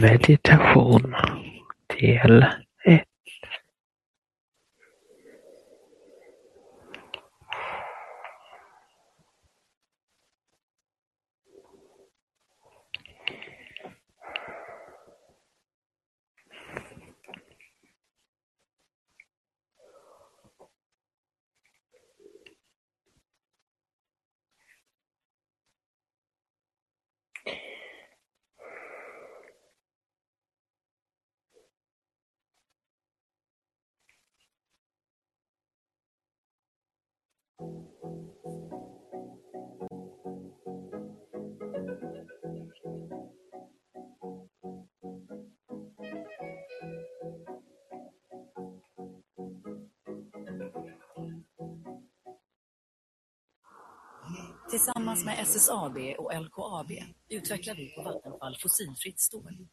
Meditation del ett. Tillsammans med SSAB och LKAB utvecklar vi på Vattenfall fossilfritt stål.